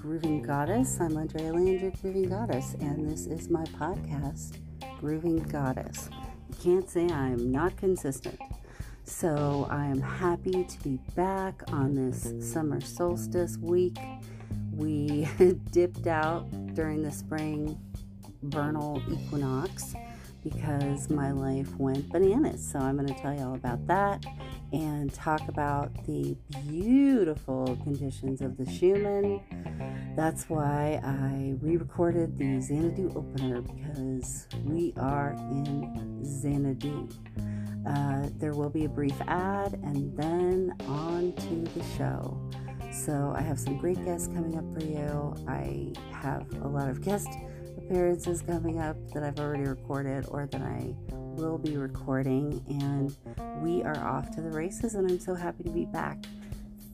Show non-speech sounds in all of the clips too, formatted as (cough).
Grooving Goddess. I'm Andrea Landry, Grooving Goddess, and this is my podcast, Grooving Goddess. You can't say I'm not consistent. So I am happy to be back on this summer solstice week. We (laughs) dipped out during the spring vernal equinox because my life went bananas. So I'm going to tell you all about that and talk about the beautiful conditions of the Schumann. That's why I re recorded the Xanadu opener because we are in Xanadu. Uh, there will be a brief ad and then on to the show. So, I have some great guests coming up for you. I have a lot of guest appearances coming up that I've already recorded or that I will be recording, and we are off to the races, and I'm so happy to be back.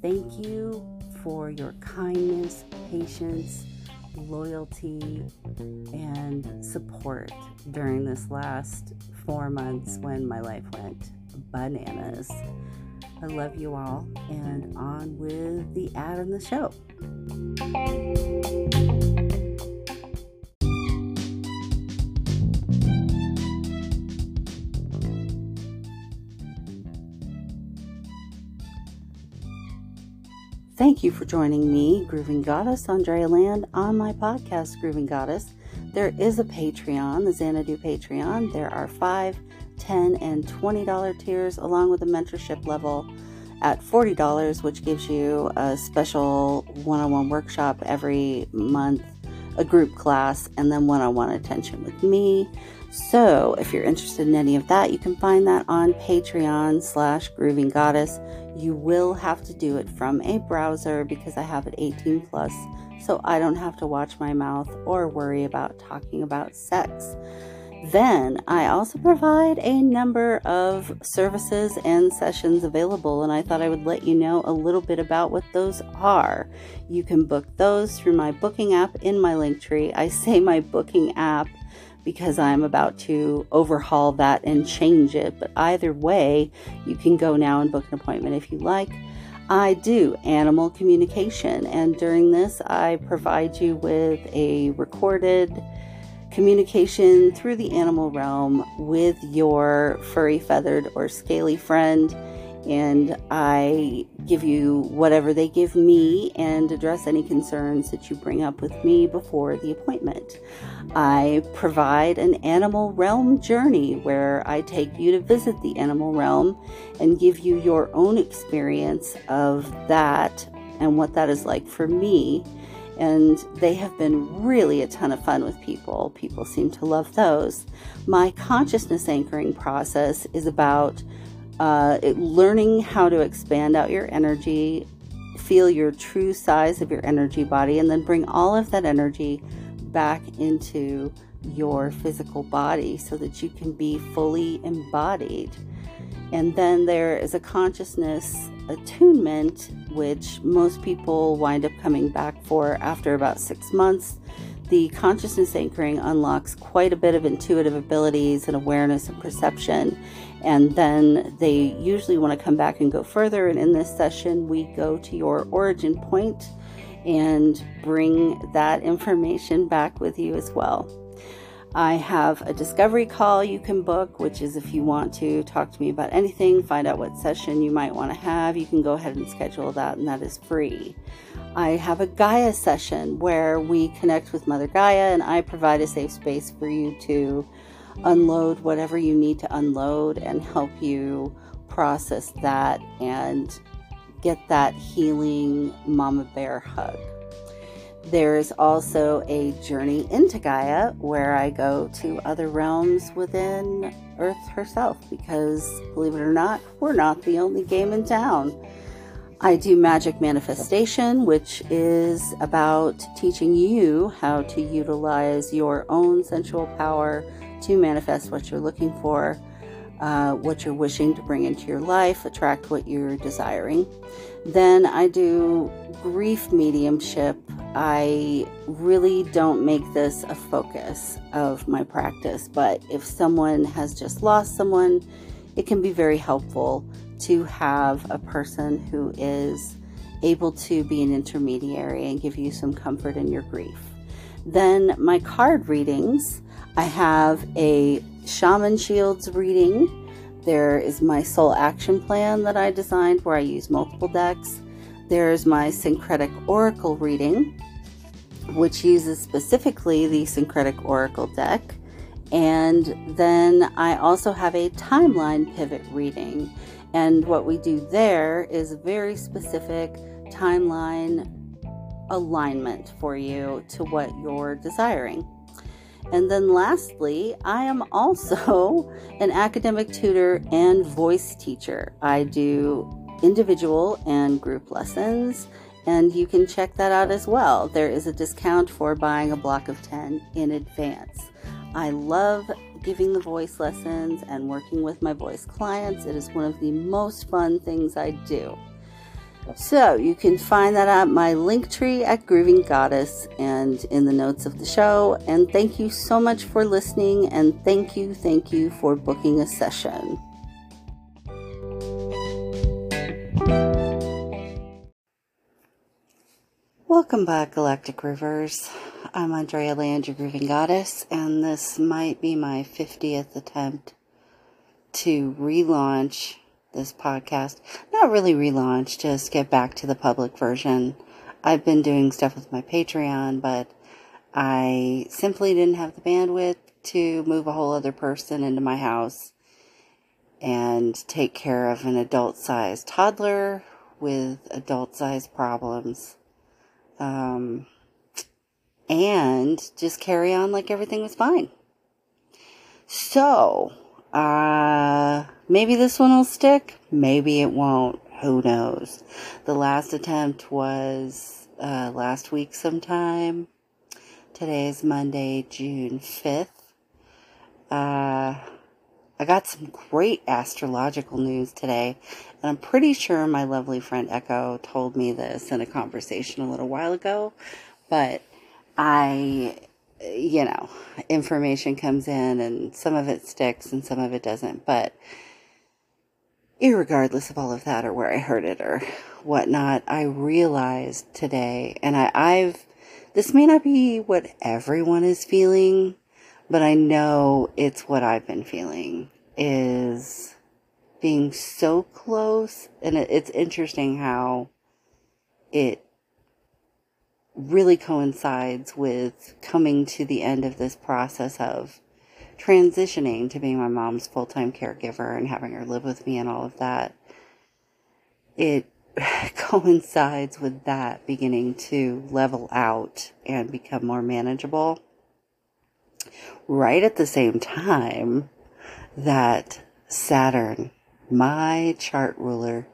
Thank you for your kindness, patience, loyalty, and support during this last four months when my life went bananas. I love you all, and on with the ad and the show. Thank you for joining me, Grooving Goddess Andrea Land, on my podcast, Grooving Goddess. There is a Patreon, the Xanadu Patreon. There are five, ten, and $20 tiers, along with a mentorship level at $40, which gives you a special one on one workshop every month, a group class, and then one on one attention with me. So, if you're interested in any of that, you can find that on Patreon slash Grooving Goddess. You will have to do it from a browser because I have it 18 plus, so I don't have to watch my mouth or worry about talking about sex. Then I also provide a number of services and sessions available, and I thought I would let you know a little bit about what those are. You can book those through my booking app in my link tree. I say my booking app because I'm about to overhaul that and change it. But either way, you can go now and book an appointment if you like. I do animal communication, and during this, I provide you with a recorded communication through the animal realm with your furry, feathered, or scaly friend and I give you whatever they give me and address any concerns that you bring up with me before the appointment. I provide an animal realm journey where I take you to visit the animal realm and give you your own experience of that and what that is like for me. And they have been really a ton of fun with people. People seem to love those. My consciousness anchoring process is about uh, learning how to expand out your energy, feel your true size of your energy body, and then bring all of that energy back into your physical body so that you can be fully embodied. And then there is a consciousness attunement, which most people wind up coming back for after about six months. The consciousness anchoring unlocks quite a bit of intuitive abilities and awareness and perception and then they usually want to come back and go further. And in this session, we go to your origin point and bring that information back with you as well. I have a discovery call you can book, which is if you want to talk to me about anything, find out what session you might want to have, you can go ahead and schedule that, and that is free. I have a Gaia session where we connect with Mother Gaia, and I provide a safe space for you to unload whatever you need to unload and help you process that and get that healing mama bear hug. There is also a journey into Gaia where I go to other realms within Earth herself because, believe it or not, we're not the only game in town. I do magic manifestation, which is about teaching you how to utilize your own sensual power to manifest what you're looking for, uh, what you're wishing to bring into your life, attract what you're desiring. Then I do grief mediumship. I really don't make this a focus of my practice, but if someone has just lost someone, it can be very helpful to have a person who is able to be an intermediary and give you some comfort in your grief. Then my card readings, I have a Shaman Shields reading. There is my Soul Action Plan that I designed where I use multiple decks. There's my Syncretic Oracle reading, which uses specifically the Syncretic Oracle deck. And then I also have a timeline pivot reading. And what we do there is very specific timeline alignment for you to what you're desiring. And then lastly, I am also (laughs) an academic tutor and voice teacher. I do individual and group lessons, and you can check that out as well. There is a discount for buying a block of 10 in advance. I love giving the voice lessons and working with my voice clients. It is one of the most fun things I do. So you can find that at my link tree at Grooving Goddess and in the notes of the show. And thank you so much for listening and thank you, thank you for booking a session. Welcome back, Galactic Rivers. I'm Andrea Land, your Grooving Goddess, and this might be my 50th attempt to relaunch this podcast. Not really relaunch, just get back to the public version. I've been doing stuff with my Patreon, but I simply didn't have the bandwidth to move a whole other person into my house and take care of an adult sized toddler with adult sized problems. Um, and just carry on like everything was fine. So, uh, maybe this one will stick. Maybe it won't. Who knows? The last attempt was uh, last week sometime. Today is Monday, June 5th. Uh, I got some great astrological news today, and I'm pretty sure my lovely friend Echo told me this in a conversation a little while ago, but I you know, information comes in and some of it sticks and some of it doesn't. But regardless of all of that or where I heard it or whatnot, I realized today, and I, I've, this may not be what everyone is feeling, but I know it's what I've been feeling is being so close. And it, it's interesting how it really coincides with coming to the end of this process of transitioning to being my mom's full time caregiver and having her live with me and all of that. It (sighs) coincides with that beginning to level out and become more manageable. Right at the same time that Saturn, my chart ruler,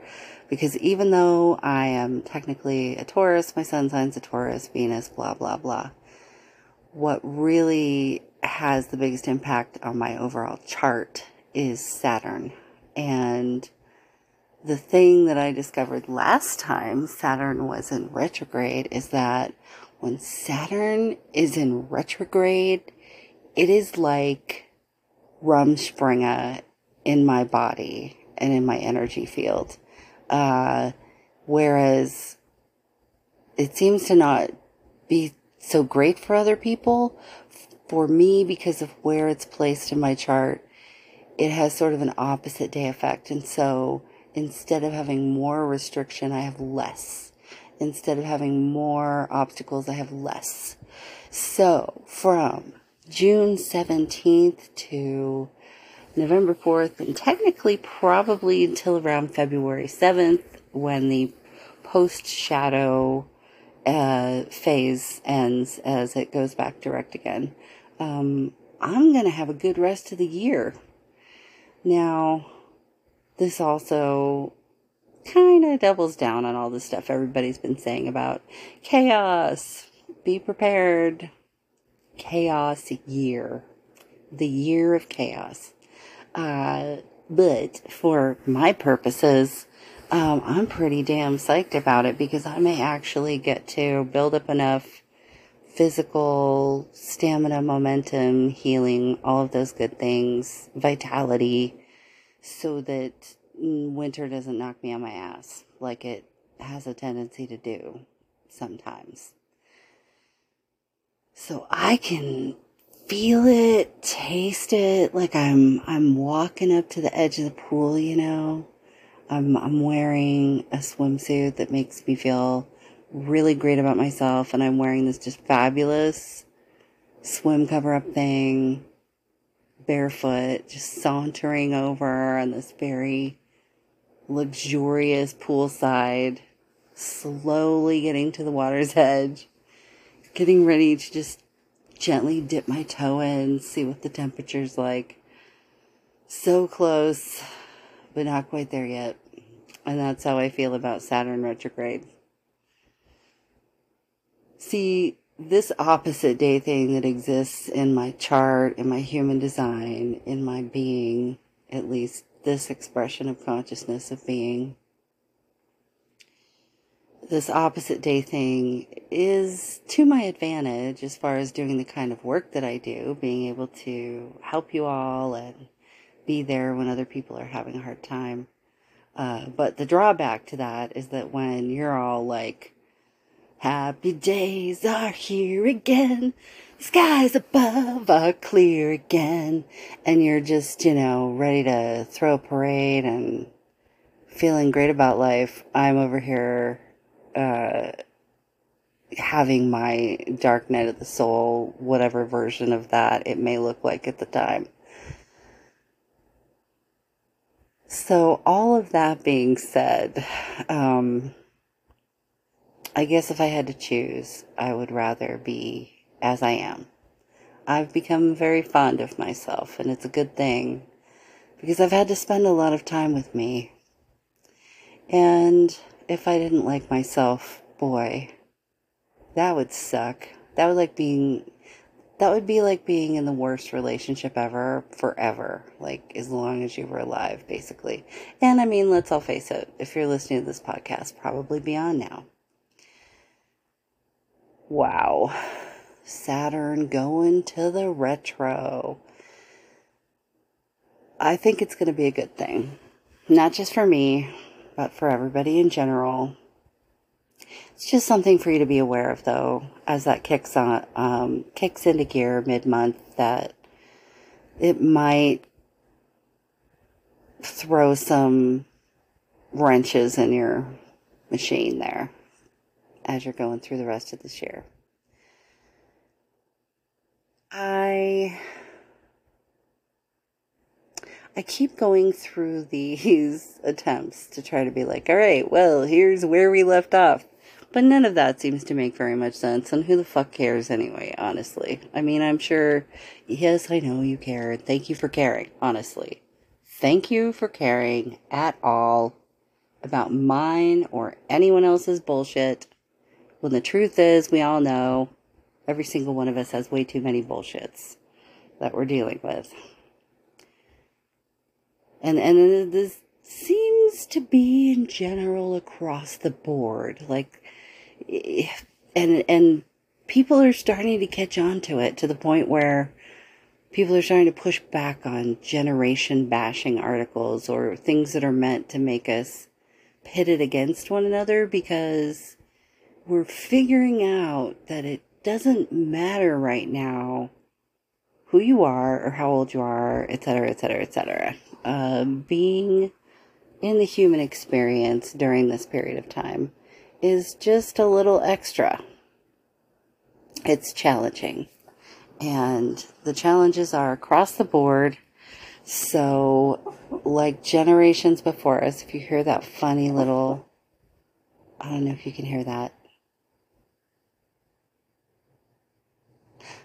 because even though I am technically a Taurus, my sun sign's a Taurus, Venus, blah, blah, blah, what really has the biggest impact on my overall chart is Saturn. And the thing that I discovered last time Saturn was in retrograde is that when Saturn is in retrograde, it is like Rumspringa in my body and in my energy field. Uh, whereas it seems to not be so great for other people. For me, because of where it's placed in my chart, it has sort of an opposite day effect. And so instead of having more restriction, I have less. Instead of having more obstacles, I have less. So from June 17th to November 4th, and technically probably until around February 7th when the post shadow uh, phase ends as it goes back direct again. Um, I'm going to have a good rest of the year. Now, this also kind of doubles down on all the stuff everybody's been saying about chaos. Be prepared. Chaos year. The year of chaos. Uh, but for my purposes, um, I'm pretty damn psyched about it because I may actually get to build up enough physical stamina, momentum, healing, all of those good things, vitality, so that winter doesn't knock me on my ass like it has a tendency to do sometimes. So I can feel it, taste it, like I'm I'm walking up to the edge of the pool, you know. I'm I'm wearing a swimsuit that makes me feel really great about myself and I'm wearing this just fabulous swim cover up thing barefoot, just sauntering over on this very luxurious poolside, slowly getting to the water's (laughs) edge, getting ready to just gently dip my toe in, see what the temperature's like. So close, but not quite there yet. And that's how I feel about Saturn retrograde. See, this opposite day thing that exists in my chart, in my human design, in my being, at least this expression of consciousness of being, this opposite day thing is to my advantage as far as doing the kind of work that I do, being able to help you all and be there when other people are having a hard time. Uh, but the drawback to that is that when you're all like Happy days are here again. The Skies above are clear again. And you're just, you know, ready to throw a parade and feeling great about life. I'm over here, uh, having my dark night of the soul, whatever version of that it may look like at the time. So, all of that being said, um, I guess if I had to choose, I would rather be as I am. I've become very fond of myself, and it's a good thing because I've had to spend a lot of time with me. And if I didn't like myself, boy, that would suck. That would like being that would be like being in the worst relationship ever forever like as long as you were alive basically and i mean let's all face it if you're listening to this podcast probably beyond now Wow. Saturn going to the retro. I think it's going to be a good thing. Not just for me, but for everybody in general. It's just something for you to be aware of, though, as that kicks on, um, kicks into gear mid-month. That it might throw some wrenches in your machine there as you're going through the rest of this year. I I keep going through these (laughs) attempts to try to be like, all right, well, here's where we left off. But none of that seems to make very much sense. And who the fuck cares anyway, honestly? I mean, I'm sure, yes, I know you care. Thank you for caring, honestly. Thank you for caring at all about mine or anyone else's bullshit. When the truth is, we all know every single one of us has way too many bullshits that we're dealing with. And and this seems to be in general across the board. Like and and people are starting to catch on to it to the point where people are starting to push back on generation bashing articles or things that are meant to make us pitted against one another because we're figuring out that it doesn't matter right now who you are or how old you are, et cetera, et etc., etc., etc. Um, being in the human experience during this period of time is just a little extra. It's challenging. And the challenges are across the board. So, like generations before us, if you hear that funny little, I don't know if you can hear that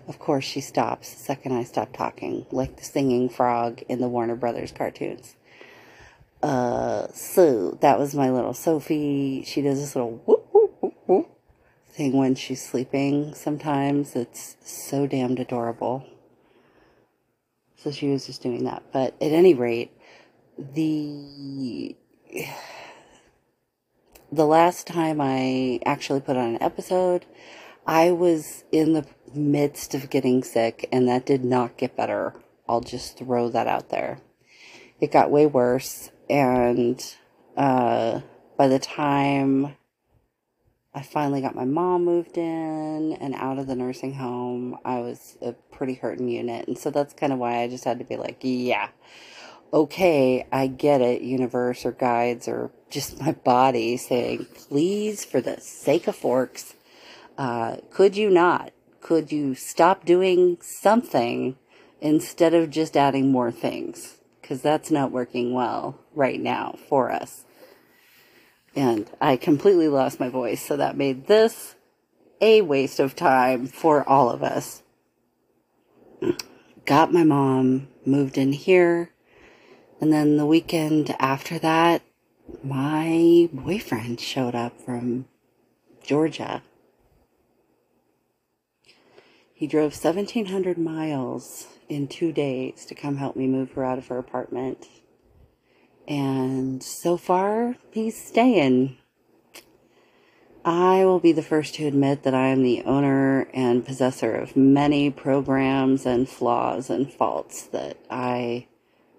Of course, she stops the second I stop talking, like the singing frog in the Warner Brothers cartoons. Uh, so that was my little Sophie. She does this little whoop, whoop, whoop, whoop thing when she's sleeping sometimes. It's so damned adorable. So she was just doing that. But at any rate, the (sighs) the last time I actually put on an episode, I was in the midst of getting sick, and that did not get better. I'll just throw that out there. It got way worse, and uh, by the time I finally got my mom moved in and out of the nursing home. I was a pretty hurting unit. And so that's kind of why I just had to be like, yeah, okay, I get it, universe or guides or just my body saying, please, for the sake of forks, uh, could you not? Could you stop doing something instead of just adding more things? Because that's not working well right now for us and I completely lost my voice. So that made this a waste of time for all of us. (clears throat) Got my mom, moved in here, and then the weekend after that, my boyfriend showed up from Georgia. He drove 1,700 miles in two days to come help me move her out of her apartment and so far, he's staying. I will be the first to admit that I am the owner and possessor of many programs and flaws and faults that I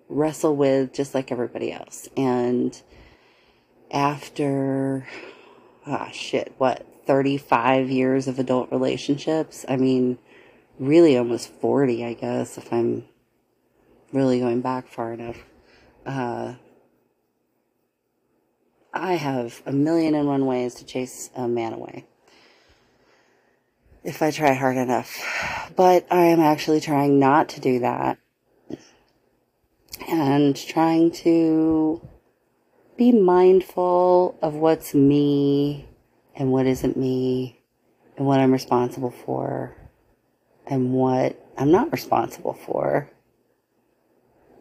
wrestle with just like everybody else. And after, ah, shit, what, 35 years of adult relationships? I mean, really almost 40, I guess, if I'm really going back far enough. Uh, I have a million and one ways to chase a man away. If I try hard enough. But I am actually trying not to do that. And trying to be mindful of what's me and what isn't me and what I'm responsible for and what I'm not responsible for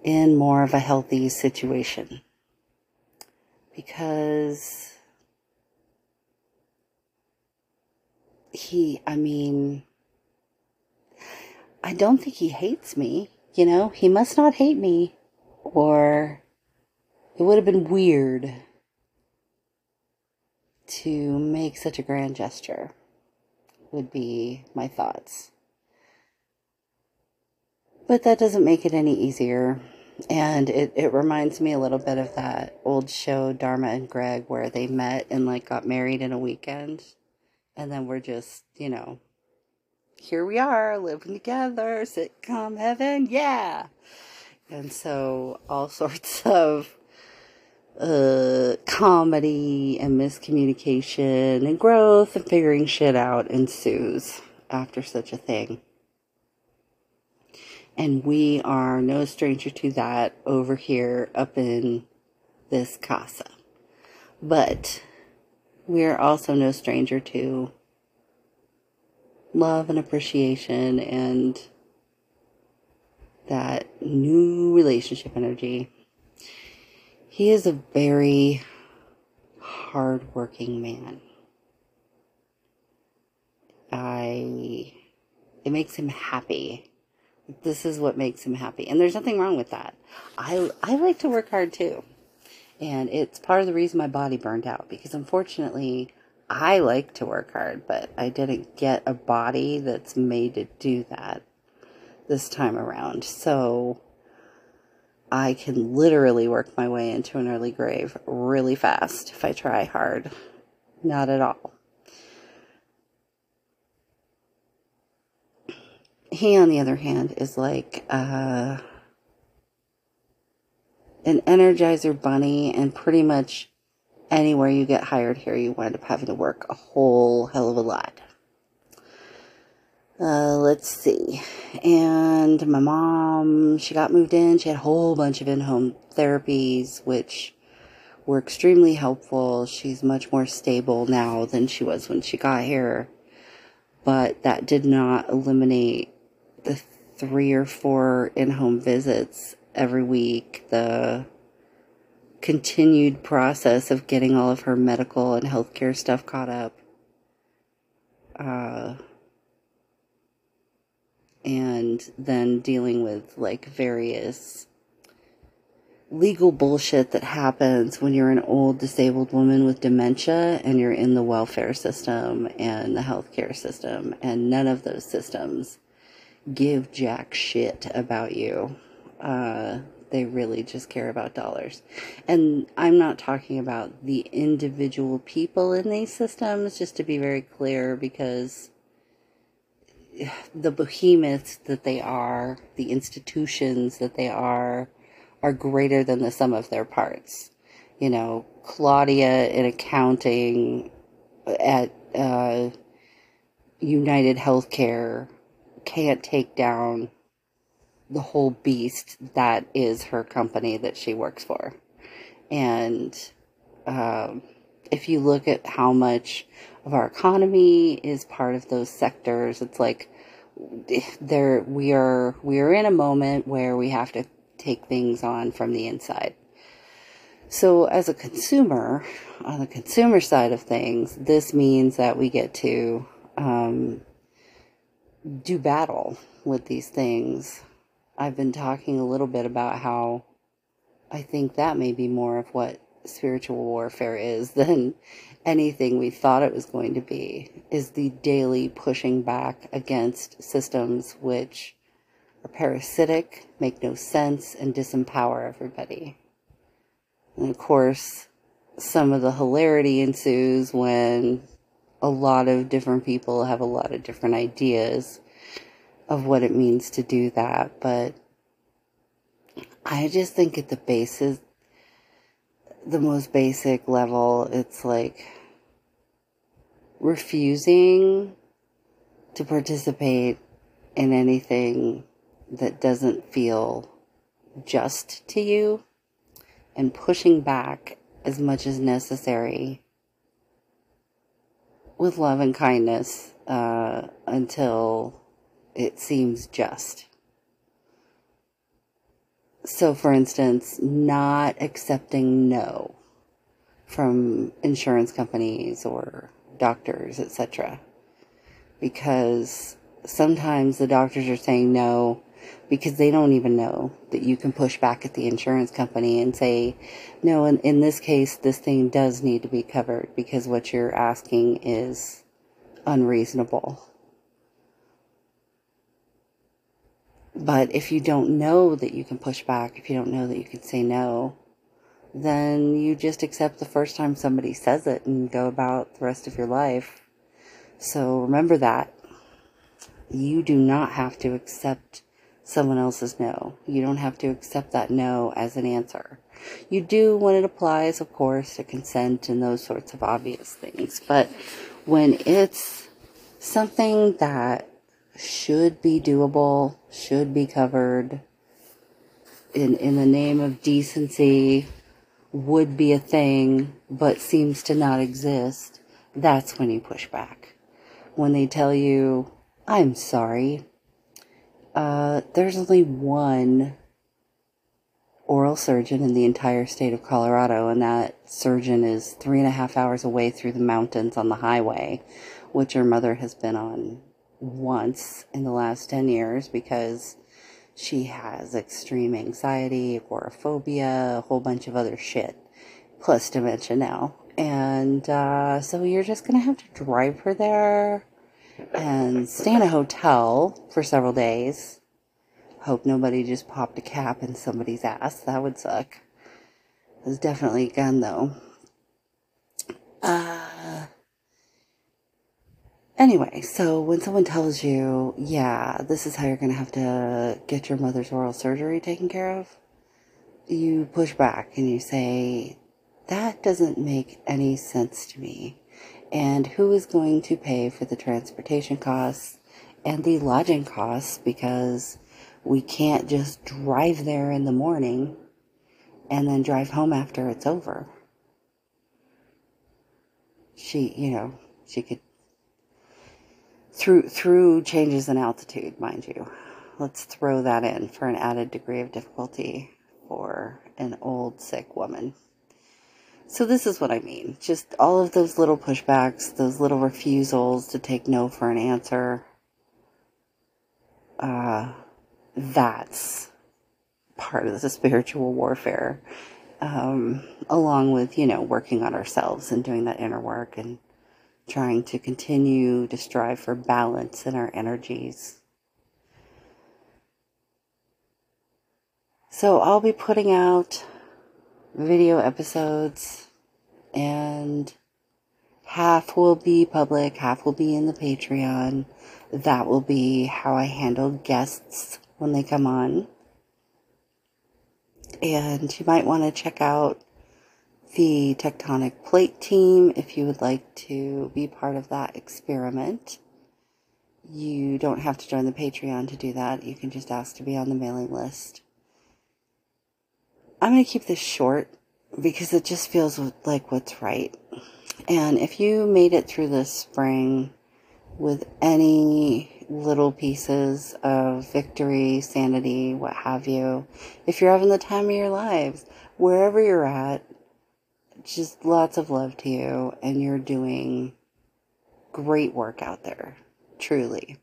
in more of a healthy situation because he, I mean, I don't think he hates me. You know, he must not hate me, or it would have been weird to make such a grand gesture, would be my thoughts. But that doesn't make it any easier. And it, it reminds me a little bit of that old show, Dharma and Greg, where they met and like got married in a weekend. And then we're just, you know, here we are living together, sitcom heaven, yeah. And so all (laughs) sorts of uh, comedy and miscommunication and growth and figuring shit out ensues after such a thing. And we are no stranger to that over here up in this casa. But we're also no stranger to love and appreciation and that new relationship energy. He is a very hardworking man. I, it makes him happy this is what makes him happy. And there's nothing wrong with that. I, I like to work hard too. And it's part of the reason my body burned out because unfortunately I like to work hard, but I didn't get a body that's made to do that this time around. So I can literally work my way into an early grave really fast if I try hard. Not at all. He, on the other hand, is like uh, an energizer bunny, and pretty much anywhere you get hired here, you wind up having to work a whole hell of a lot. Uh, let's see. And my mom, she got moved in. She had a whole bunch of in home therapies, which were extremely helpful. She's much more stable now than she was when she got here. But that did not eliminate the three or four in home visits every week, the continued process of getting all of her medical and healthcare stuff caught up. Uh, and then dealing with like various legal bullshit that happens when you're an old disabled woman with dementia and you're in the welfare system and the healthcare system, and none of those systems give jack shit about you. Uh, they really just care about dollars. And I'm not talking about the individual people in these systems, just to be very clear, because the behemoths that they are, the institutions that they are, are greater than the sum of their parts. You know, Claudia in accounting at uh, United Healthcare can't take down the whole beast that is her company that she works for. And um, if you look at how much of our economy is part of those sectors, it's like there we are we are in a moment where we have to take things on from the inside. So as a consumer, on the consumer side of things, this means that we get to um, do battle with these things I've been talking a little bit about how I think that may be more of what spiritual warfare is (laughs) than anything we thought it was going to be, is the daily pushing back against systems which are parasitic, make no sense, and disempower everybody. And of course, some of the hilarity ensues when a lot of different people have a lot of different ideas of what it means to do that. But I just think at the basis, the most basic level, it's like refusing to participate in anything that doesn't feel just to you and pushing back as much as necessary with love and kindness uh, until it seems just. So, for instance, not accepting no from insurance companies or doctors, etc. Because sometimes the doctors are saying no because they don't even know that you can push back at the insurance company and say, no, in, in this case, this thing does need to be covered because what you're asking is unreasonable. But if you don't know that you can push back, if you don't know that you can say no, then you just accept the first time somebody says it and go about the rest of your life. So remember that. You do not have to accept someone else's no. You don't have to accept that no as an answer. You do when it applies, of course, to consent and those sorts of obvious things. But when it's something that should be doable, should be covered in in the name of decency would be a thing but seems to not exist, that's when you push back. When they tell you, I'm sorry, uh, there's only one oral surgeon in the entire state of Colorado, and that surgeon is three and a half hours away through the mountains on the highway, which your mother has been on once in the last 10 years because she has extreme anxiety, agoraphobia, a whole bunch of other shit, plus dementia now. And uh, so you're just going to have to drive her there and stay in a hotel for several days. Hope nobody just popped a cap in somebody's ass. That would suck. It's definitely a gun, though. Uh, Anyway, so when someone tells you, yeah, this is how you're going to have to get your mother's oral surgery taken care of, you push back and you say, that doesn't make any sense to me. And who is going to pay for the transportation costs and the lodging costs because we can't just drive there in the morning and then drive home after it's over? She, you know, she could through through changes in altitude, mind you. Let's throw that in for an added degree of difficulty for an old sick woman. So this is what I mean. Just all of those little pushbacks, those little refusals to take no for an answer. Uh, that's part of the (laughs) spiritual warfare. Um, along with, you know, working on ourselves and doing that inner work and trying to continue to strive for balance in our energies. So I'll be putting out video episodes and half will be public, half will be in the Patreon. That will be how I handle guests when they come on. And you might want to check out the tectonic plate team if you would like to be part of that experiment. You don't have to join the Patreon to do that. You can just ask to be on the mailing list. I'm going to keep this short because it just feels like what's right. And if you made it through this spring with any little pieces of victory, sanity, what have you, if you're having the time of your lives, wherever you're at, just lots of love to you, and you're doing great work out there, truly.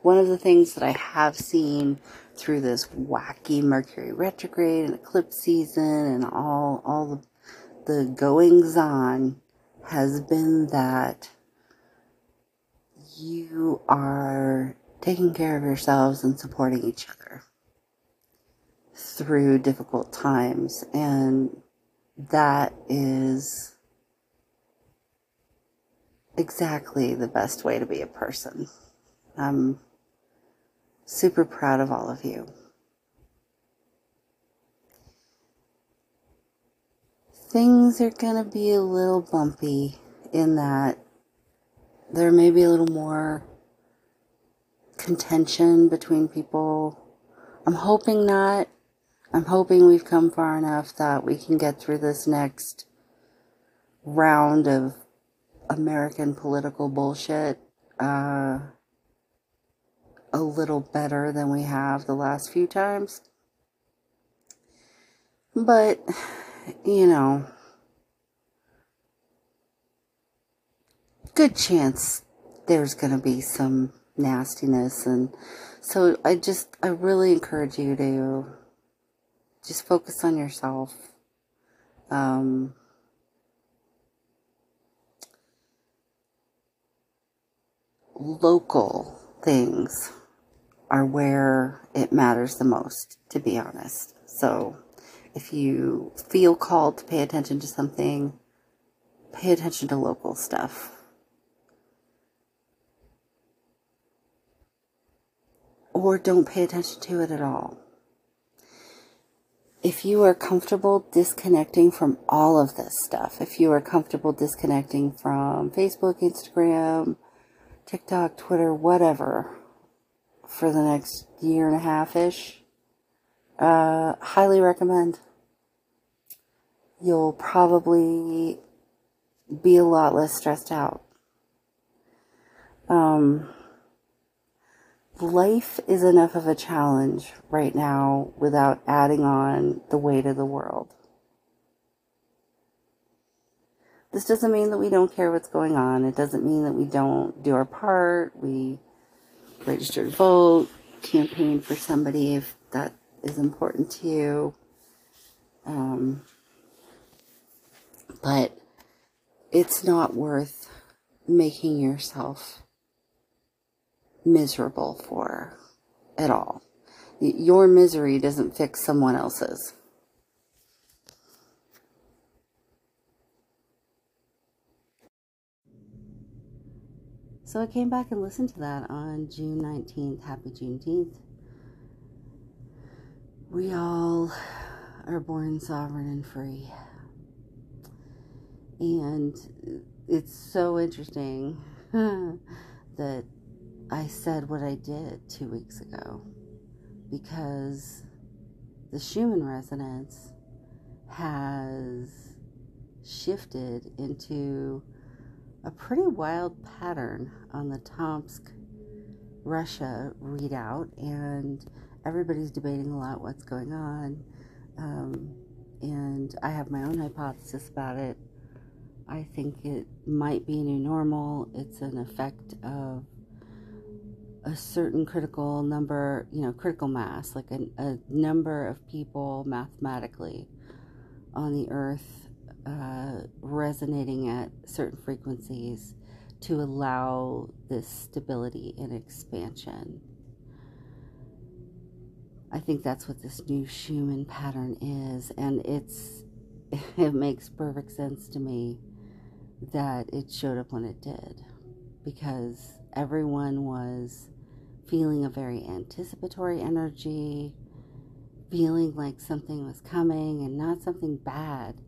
One of the things that I have seen through this wacky Mercury retrograde and eclipse season and all all the, the goings on has been that you are taking care of yourselves and supporting each other through difficult times and that is exactly the best way to be a person. I'm super proud of all of you. Things are going to be a little bumpy in that there may be a little more contention between people. I'm hoping not. I'm hoping we've come far enough that we can get through this next round of American political bullshit uh, a little better than we have the last few times. But, you know, good chance there's going to be some nastiness. And so I just, I really encourage you to just focus on yourself. Um, local things are where it matters the most, to be honest. So if you feel called to pay attention to something, pay attention to local stuff. Or don't pay attention to it at all if you are comfortable disconnecting from all of this stuff, if you are comfortable disconnecting from Facebook, Instagram, TikTok, Twitter, whatever, for the next year and a half ish, uh, highly recommend. You'll probably be a lot less stressed out. Um, life is enough of a challenge right now without adding on the weight of the world. This doesn't mean that we don't care what's going on. It doesn't mean that we don't do our part. We register to vote, campaign for somebody if that is important to you. Um, but it's not worth making yourself miserable for at all. Your misery doesn't fix someone else's. So I came back and listened to that on June 19th. Happy Juneteenth. We all are born sovereign and free. And it's so interesting (laughs) that I said what I did two weeks ago because the Schumann resonance has shifted into a pretty wild pattern on the Tomsk Russia readout, and everybody's debating a lot what's going on. Um, and I have my own hypothesis about it. I think it might be a new normal. It's an effect of a certain critical number, you know, critical mass, like a, a number of people mathematically on the earth uh, resonating at certain frequencies to allow this stability and expansion. I think that's what this new Schumann pattern is, and it's (laughs) it makes perfect sense to me that it showed up when it did because everyone was feeling a very anticipatory energy, feeling like something was coming and not something bad.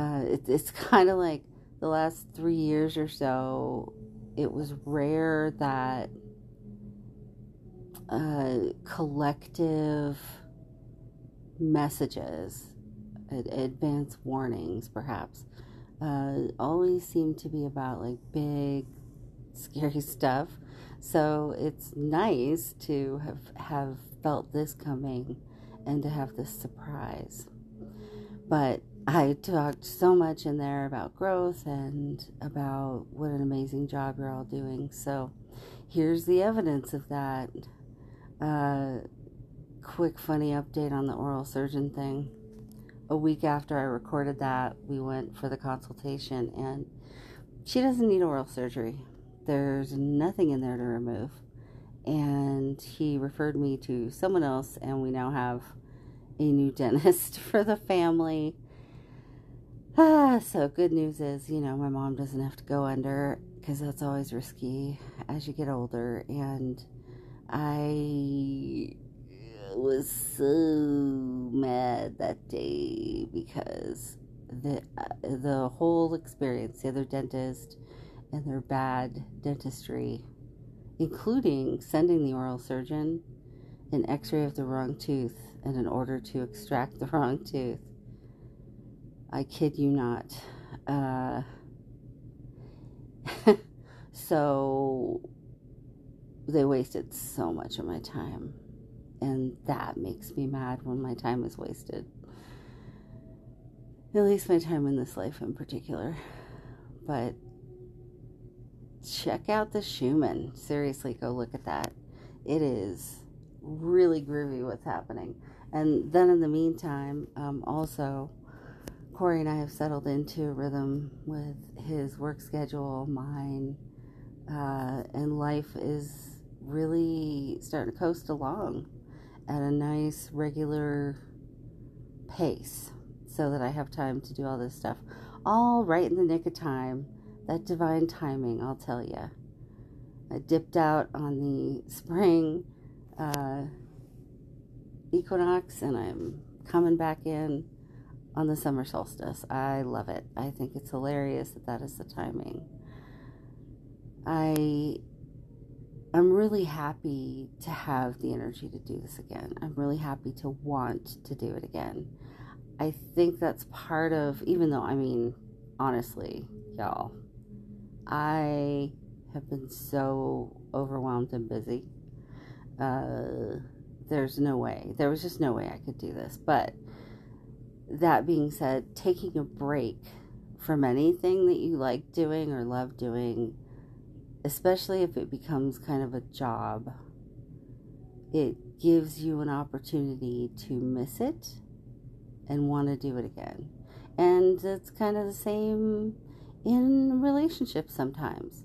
Uh, it, it's (laughs) kind of like the last three years or so, it was rare that uh, collective messages, advance warnings, perhaps, uh, always seem to be about like big, scary (laughs) stuff. So it's nice to have have felt this coming and to have this surprise. But I talked so much in there about growth and about what an amazing job you're all doing. So here's the evidence of that. Uh, quick, funny update on the oral surgeon thing. A week after I recorded that, we went for the consultation, and she doesn't need oral surgery. There's nothing in there to remove. And he referred me to someone else, and we now have a new (laughs) dentist for the family. Ah, (sighs) so good news is, you know, my mom doesn't have to go under because that's always risky as you get older. And I was so mad that day because the uh, the whole experience, the other dentist and their bad dentistry, including sending the oral surgeon an X-ray of the wrong tooth and an order to extract the (laughs) wrong tooth. I kid you not. Uh, (laughs) so they wasted so much of my time. And that makes me mad when my time is wasted. At least my time in this life in particular. But check out the Schumann. Seriously, go look at that. It is really groovy what's happening. And then in the meantime, um, also, Corey and I have settled into a rhythm with his work schedule, mine, uh, and life is really starting to coast along at a nice regular pace so that I have time to do all this stuff. All right in the nick of time. That divine timing, I'll tell you. I dipped out on the (laughs) spring uh, equinox and I'm coming back in on the summer solstice. I love it. I think it's hilarious that that is the timing. I I'm really happy to have the energy to do this again. I'm really happy to want to do it again. I think that's part of, even though, I mean, honestly, y'all, I have been so overwhelmed and busy. Uh, there's no way. There was just no way I could do this. But that being said, taking a break from anything that you like doing or love doing especially if it becomes kind of a job, it gives you an opportunity to miss it and want to do it again. And it's kind of the same in relationships sometimes.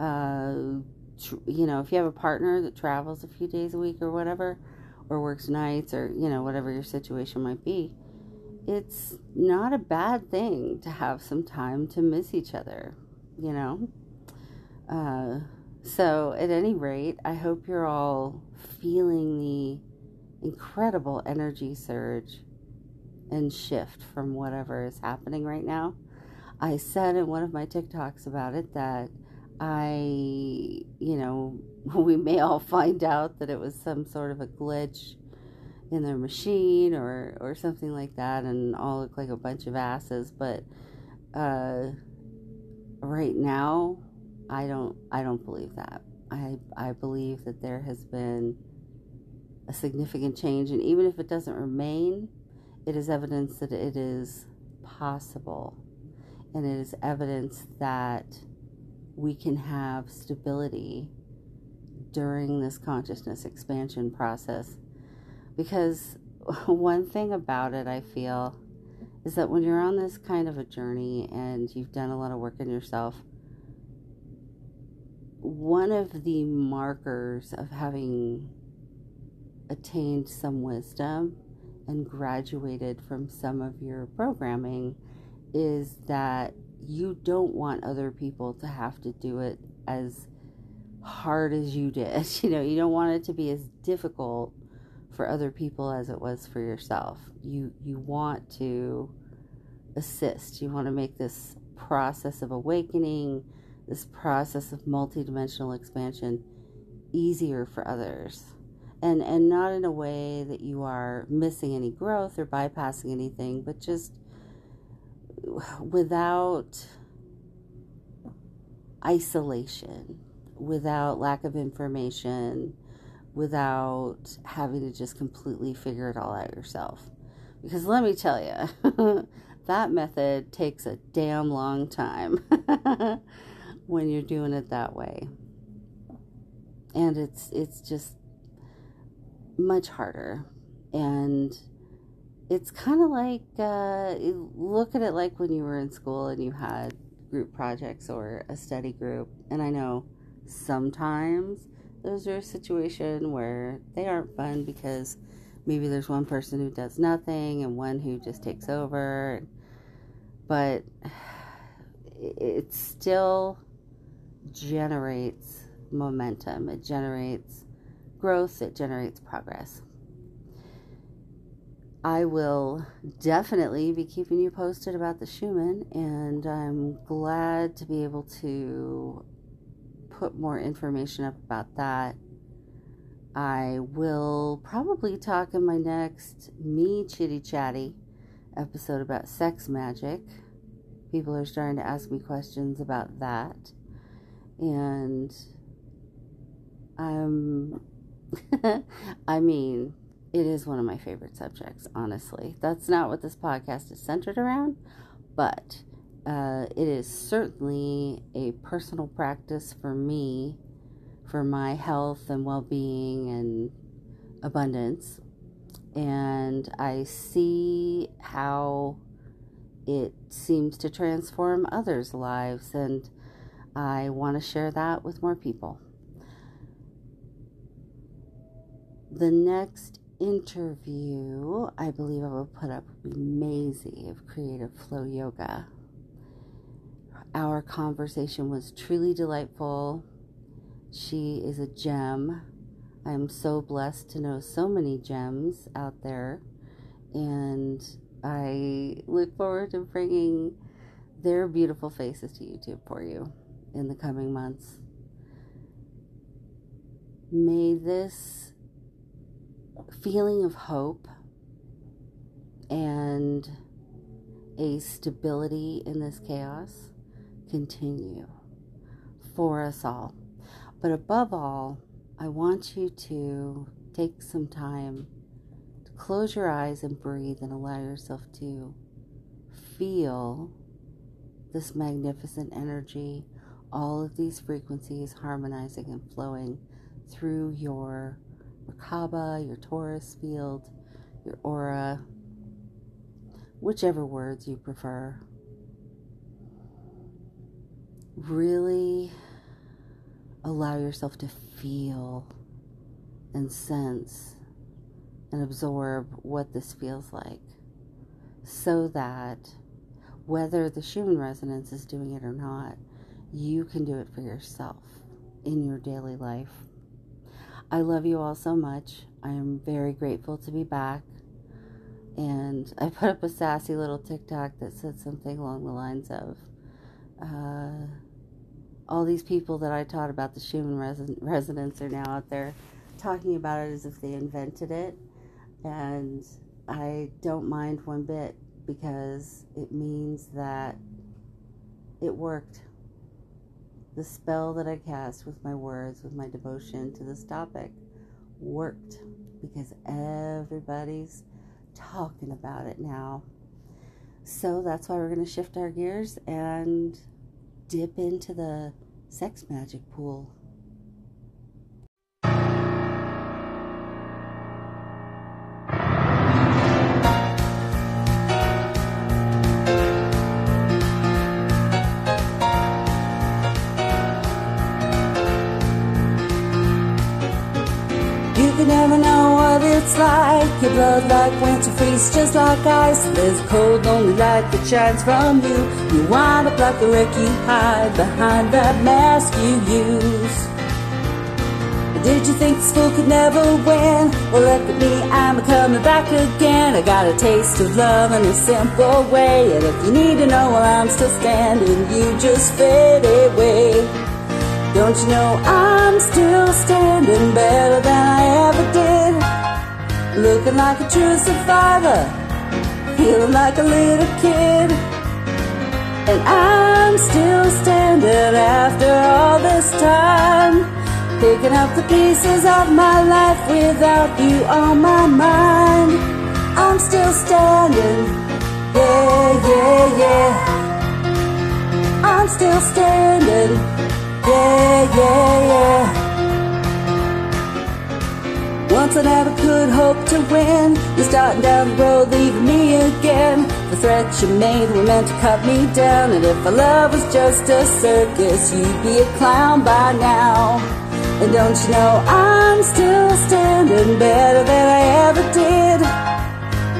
Uh, tr- you know, if you have a partner that travels a few days a week or whatever, or works nights or, you know, whatever your situation might be, it's not a bad thing to have some time to miss each other, you know? Uh, so, at any rate, I hope you're all feeling the incredible energy surge and shift from whatever is happening right now. I said in one of my TikToks about it that I, you know, (laughs) we may all find out that it was some sort of a glitch in their machine or or something like that and all look like a bunch of asses but uh, right now I don't I don't believe that. I I believe that there has been a significant change and even if it doesn't remain, it is evidence that it is possible. And it is evidence that we can have stability during this consciousness expansion process. Because (laughs) one thing about it, I feel, is that when you're on this kind of a journey and you've done a lot of work in yourself, one of the markers of having attained some wisdom and graduated from some of your programming is that you don't want other people to have to do it as hard as you did. (laughs) You know, you don't want it to be as difficult for other people as it was for yourself. You you want to assist. You want to make this process of awakening, this process of multidimensional expansion easier for others. And and not in a way that you are missing any growth or bypassing anything, but just without isolation, without lack of information, without having to just completely figure it all out yourself. Because let me tell you, (laughs) that method takes a damn long time (laughs) when you're doing it that way. And it's it's just much harder. And it's kind of like uh, look at it like when you were in school and you had group projects or a study group. And I know sometimes those are a situation where they aren't fun because maybe there's one person who does nothing and one who just takes over. But (sighs) it still generates momentum, it generates growth, it generates progress. I will definitely be keeping you posted about the Schumann, and I'm glad to be able to put more information up about that. I will probably talk in my next me chitty chatty episode about sex magic. People are starting to ask me questions about that. And I'm, (laughs) I mean, it is one of my favorite subjects, honestly. That's not what this podcast is centered around, but uh, it is certainly a personal practice for me for my health and well being and abundance. And I see how it seems to transform others' lives, and I want to share that with more people. The next interview, I believe I will put up with Maisie of Creative Flow Yoga. Our conversation was truly delightful. She is a gem. I'm so blessed to know so many gems out there, and I look forward to bringing their beautiful faces to YouTube for you in the coming months. May this feeling of hope and a stability in this chaos continue for us all. But above all, I want you to take some time to close your eyes and breathe and allow yourself to feel this magnificent energy, all of these frequencies harmonizing and flowing through your Merkaba, your torus field, your aura, whichever words you prefer. Really allow yourself to feel and sense and absorb what this feels like so that whether the Schumann resonance is doing it or not, you can do it for yourself in your daily life. I love you all so much. I am very grateful to be back. And I put up a sassy little TikTok that said something along the lines of uh, all these people that I taught about the Schumann res- resonance are now out there talking about it as if they invented it. And I don't mind one bit because it means that it worked the spell that I cast with my words, with my devotion to this topic, worked because everybody's talking about it now. So that's why we're going to shift our gears and dip into the sex magic pool. Blood like winter freeze, just like ice. There's a cold, lonely light that shines from you. You wind up like the wreck you hide behind that mask you use. Did you think fool could never win? Well, look at me, I'm coming back again. I got a taste of love in a simple way. And if you need to know while I'm still standing, you just fade away. Don't you know I'm still standing better than I ever did? Looking like a true survivor, feeling like a little kid. And I'm still standing after all this time, picking up the pieces of my life without you on my mind. I'm still standing, yeah, yeah, yeah. I'm still standing. Yeah, yeah, yeah. Once I never could hope to win. You're starting down the road, leaving me again. The threats you made were meant to cut me down. And if our love was just a circus, you'd be a clown by now. And don't you know I'm still standing better than I ever did?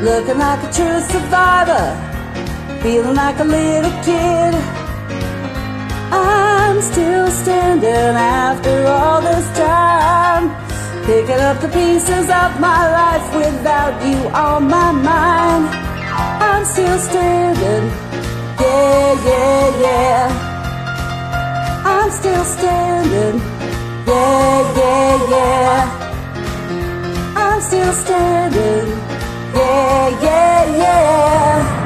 Looking like a true survivor, feeling like a little kid. I'm still standing after all this time. Picking up the pieces of my life without you on my mind. I'm still standing. Yeah, yeah, yeah. I'm still standing. Yeah, yeah, yeah. I'm still standing. Yeah yeah, yeah.